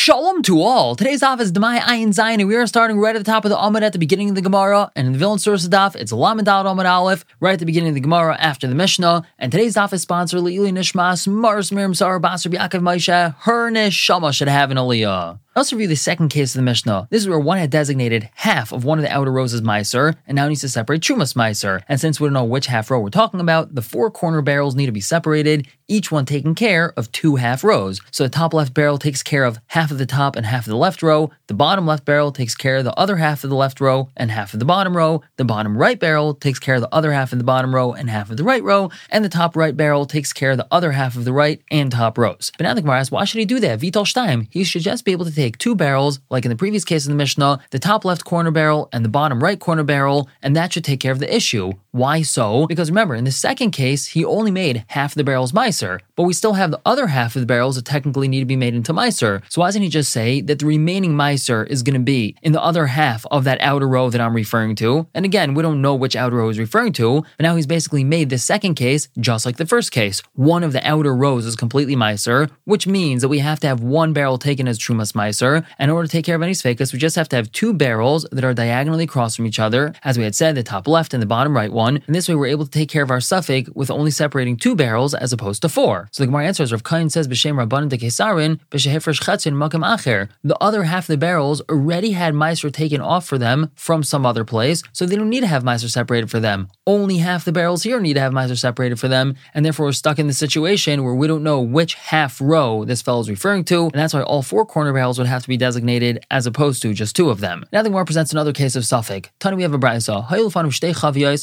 Shalom to all. Today's daf is Demai Ayin Zayin, and we are starting right at the top of the Amud at the beginning of the Gemara. And in the Vilna source of daf, it's Lamed Dal Amud Aleph, right at the beginning of the Gemara after the Mishnah. And today's daf is sponsored Le'ili Nishmas, Mars Miriam Sar Basar Yaakov Maisha. Her Nishama should have an Aliyah. Let's review the second case of the Mishnah. This is where one had designated half of one of the outer rows as Meiser, and now needs to separate Trumas Meiser. And since we don't know which half row we're talking about, the four corner barrels need to be separated, each one taking care of two half rows. So the top left barrel takes care of half of the top and half of the left row, the bottom left barrel takes care of the other half of the left row and half of the bottom row, the bottom right barrel takes care of the other half of the bottom row and half of the right row, and the top right barrel takes care of the other half of the right and top rows. But now the Gemara asks, why should he do that? Vital Stein, he should just be able to take two barrels like in the previous case in the Mishnah, the top left corner barrel and the bottom right corner barrel, and that should take care of the issue. Why so? Because remember, in the second case, he only made half of the barrels miser, but we still have the other half of the barrels that technically need to be made into miser. So why doesn't he just say that the remaining miser is going to be in the other half of that outer row that I'm referring to? And again, we don't know which outer row he's referring to, but now he's basically made the second case just like the first case. One of the outer rows is completely miser, which means that we have to have one barrel taken as trumas miser. In order to take care of any sfekas, we just have to have two barrels that are diagonally across from each other, as we had said, the top left and the bottom right one. And this way, we're able to take care of our suffix with only separating two barrels as opposed to four. So the Gemara answers, Rav Kain says, "B'shem Rabbanan de Kesarin, b'shehefresh chatzin acher." The other half of the barrels already had meiser taken off for them from some other place, so they don't need to have meiser separated for them. Only half the barrels here need to have meiser separated for them, and therefore we're stuck in the situation where we don't know which half row this fellow is referring to, and that's why all four corner barrels would have to be designated as opposed to just two of them. Now the Gemara presents another case of suffix. Tani we have a brayso.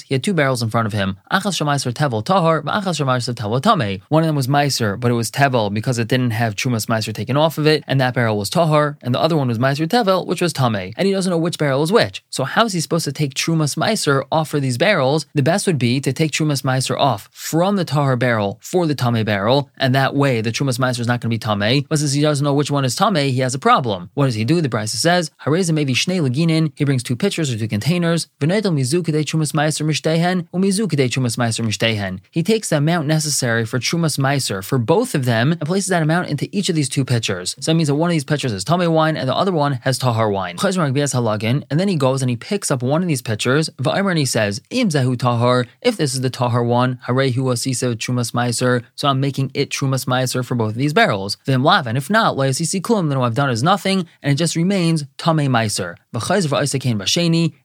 He had two barrels in front of him. Achas tevel tevel. One of them was meiser, but it was tevel because it didn't have trumas meiser taken off of it, and that barrel was tahar, and the other one was meiser tevel, which was tame. And he doesn't know which barrel is which. So how is he supposed to take trumas meiser off for these barrels? The best would be to take trumas meiser off from the tahar barrel for the tame barrel, and that way the trumas meiser is not going to be tame. But since he doesn't know which one is tame, he has a problem. What does he do? The brayso says, Hareza maybe shnei leginin. He brings two pitchers or two containers. Trumas trumas. He takes the amount necessary for trumas meiser for both of them and places that amount into each of these two pitchers. So that means that one of these pitchers has tame wine and the other one has tahar wine. And then he goes and he picks up one of these pitchers. And he says, Im zahu tahar. If this is the tahar one, harehu asisa trumas meiser. So I'm making it trumas meiser for both of these barrels. V'im. And if not, loyasisi klum. Then what I've done is nothing, and it just remains tame meiser.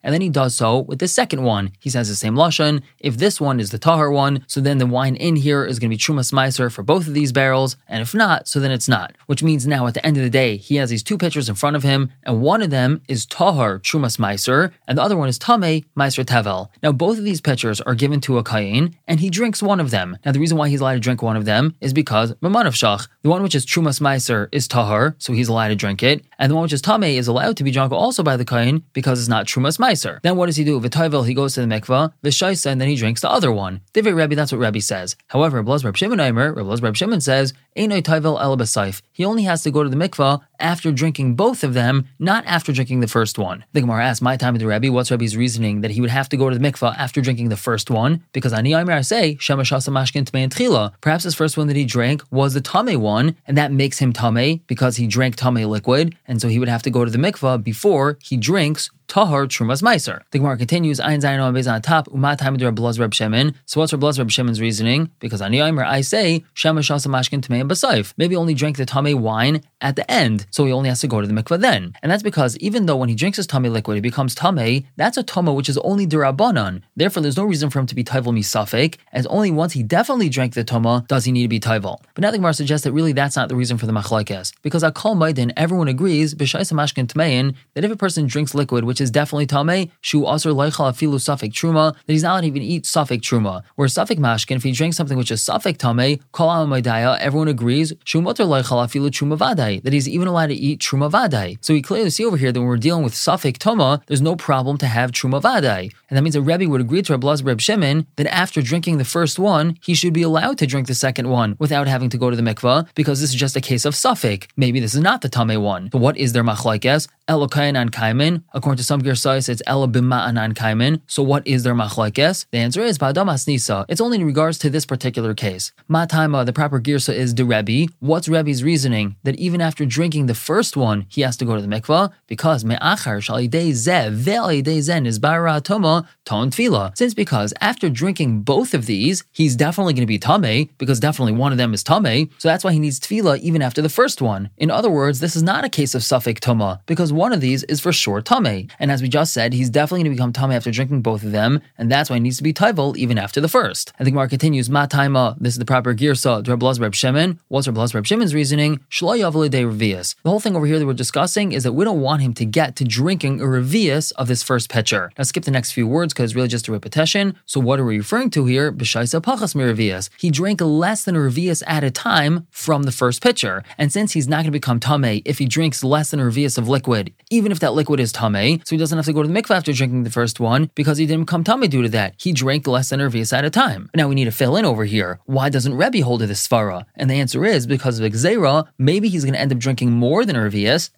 And then he does so with the second one. He says the same lashon. If this one is the tahar one, so then the wine in here is going to be trumas meiser for both of these barrels, and if not, so then it's not. Which means now at the end of the day, he has these two pitchers in front of him, and one of them is tahar trumas meiser, and the other one is tame meiser tevel. Now both of these pitchers are given to a kain, and he drinks one of them. Now the reason why he's allowed to drink one of them is because mamanav shach, the one which is trumas meiser is tahar, so he's allowed to drink it, and the one which is tame is allowed to be drunk also by the kain because it's not trumas meiser. Then what does he do? V'toivel, he goes to the mikvah, v'shaisa, and then he drinks the other one. Divrei Rebbe, that's what Rebbe says. However, Reb Reb Shimon Aimer, Reb Shimon says, He only has to go to the mikvah after drinking both of them, not after drinking the first one. The Gemara asks, my time with the Rebbe, what's Rebbe's reasoning that he would have to go to the mikvah after drinking the first one? Because Ani Aimer I say, Mashkin Tmei. Perhaps his first one that he drank was the Tame one, and that makes him Tame because he drank Tame liquid, and so he would have to go to the mikvah before he drinks tahar trumas meiser. The Gemara continues, Ein Zayin on Bez on top, Umat time Reb Blaz Reb Shimon. So what's Reb Blaz Reb Shimon's reasoning? Because Ani Aimer, I say, Shema Shasa Mashkin Tmei Basayif. Maybe only drank the Tame wine at the end, so he only has to go to the mikvah then. And that's because even though when he drinks his Tame liquid, he becomes Tame, that's a Tama which is only Durabanan. Therefore, there's no reason for him to be Taival Misafek, as only once he definitely drank the Tama does he need to be Taival. But now the Gemara suggests that really that's not the reason for the Machlaikas. Because Akal Maidin, everyone agrees, B'Shaisa Mashkin Tmein, that if a person drinks liquid which is definitely Tame, shu aser leichal afilu suffik truma, that he's not even eat suffik truma. Where suffik mashkin, if he drinks something which is suffik tame, kol amaydaya, everyone agrees, shu mutter leichal afilu truma vadai, that he's even allowed to eat truma vadai. So we clearly see over here that when we're dealing with suffik toma, there's no problem to have truma vadai. And that means a Rebbe would agree to Reb Reb Shimon that after drinking the first one, he should be allowed to drink the second one without having to go to the mikvah, because this is just a case of suffik. Maybe this is not the tame one. But what is their machlaikes? According to some Girsais, it's Elo Bima'anan Kaiman. So what is their machlekes? The answer is Ba'adam Asnisa. It's only in regards to this particular case. Mataima, the proper Girsa is the Rebbe. What's Rebbe's reasoning? That even after drinking the first one, he has to go to the mikvah? Because Me'achar Shalidei Zeh Ve'alidei Zen is Toma Ton Tevila. Since because after drinking both of these, he's definitely going to be Tame, because definitely one of them is Tame, so that's why he needs Tevila even after the first one. In other words, this is not a case of Suffik Toma, because one of these is for sure Tame. And as we just said, he's definitely going to become Tame after drinking both of them, and that's why he needs to be Taival even after the first. And the Gemara continues, Ma Taima, this is the proper gear Girsa, Reb Reb Shimon. What's Reb Reb Shimon's reasoning? Shlo Yavale de Revius. The whole thing over here that we're discussing is that we don't want him to get to drinking a revius of this first pitcher. Now skip the next few words because it's really just a repetition. So what are we referring to here? B'shaisa pachas miravias. He drank less than a revius at a time from the first pitcher. And since he's not going to become tame if he drinks less than a revius of liquid, even if that liquid is tame, so he doesn't have to go to the mikvah after drinking the first one because he didn't become tame due to that. He drank less than a at a time. Now we need to fill in over here. Why doesn't Rebbe hold to this svara? And the answer is because of gzera, maybe he's going to end up drinking more than a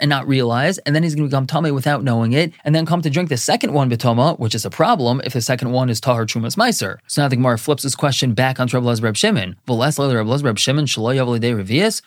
and not realize, and then he's going to become tame without knowing it, and then come to drink the second one bitoma, which is a problem if the second one is tahar trumas meiser. So now the Gemara flips this question back on Reb Reb Shimon. V'les Reb Reb Shimon.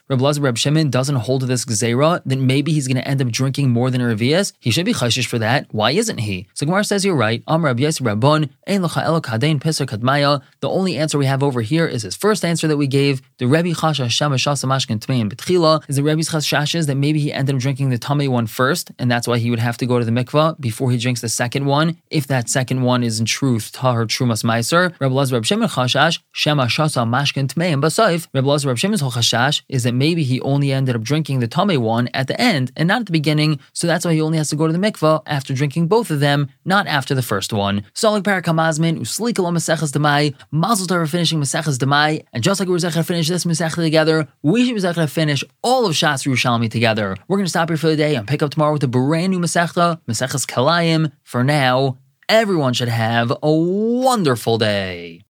Reb Reb Shimon doesn't hold to this gzera, then maybe he's going to end up drinking more than a revius. He should be chayshish for that. Why isn't he? So Gemara says you're right. Am Yes Rabbon kadmaya. The only answer we have over here is his first answer that we gave. The Rebbe chasha shama shasa mashkin tmein betchila is the Rebbe's chashashes that maybe he ended up drinking the tummy one first, and that's why he would have to go to the mikvah before he drinks the second one. If that second one is in truth tahar trumas meiser, Reb Lazar Reb Shimon chashash shema shasa mashkin tmein basayif. Reb Lazar Reb Shimon's chashash is that maybe he only ended up drinking the tummy one at the end and not at the beginning, so that's why he only has to go to the mikvah after drinking both of them, not after the first one. Solik parakamazmin uslik lo maseches demai mazel tov finishing maseches demai, and just like we were to finish this masechah together, we should be finish all of Shas Yerushalmi together. We're going to stop here for the day and pick up tomorrow with a brand new Masechta, Maseches Kilayim. For now, everyone should have a wonderful day.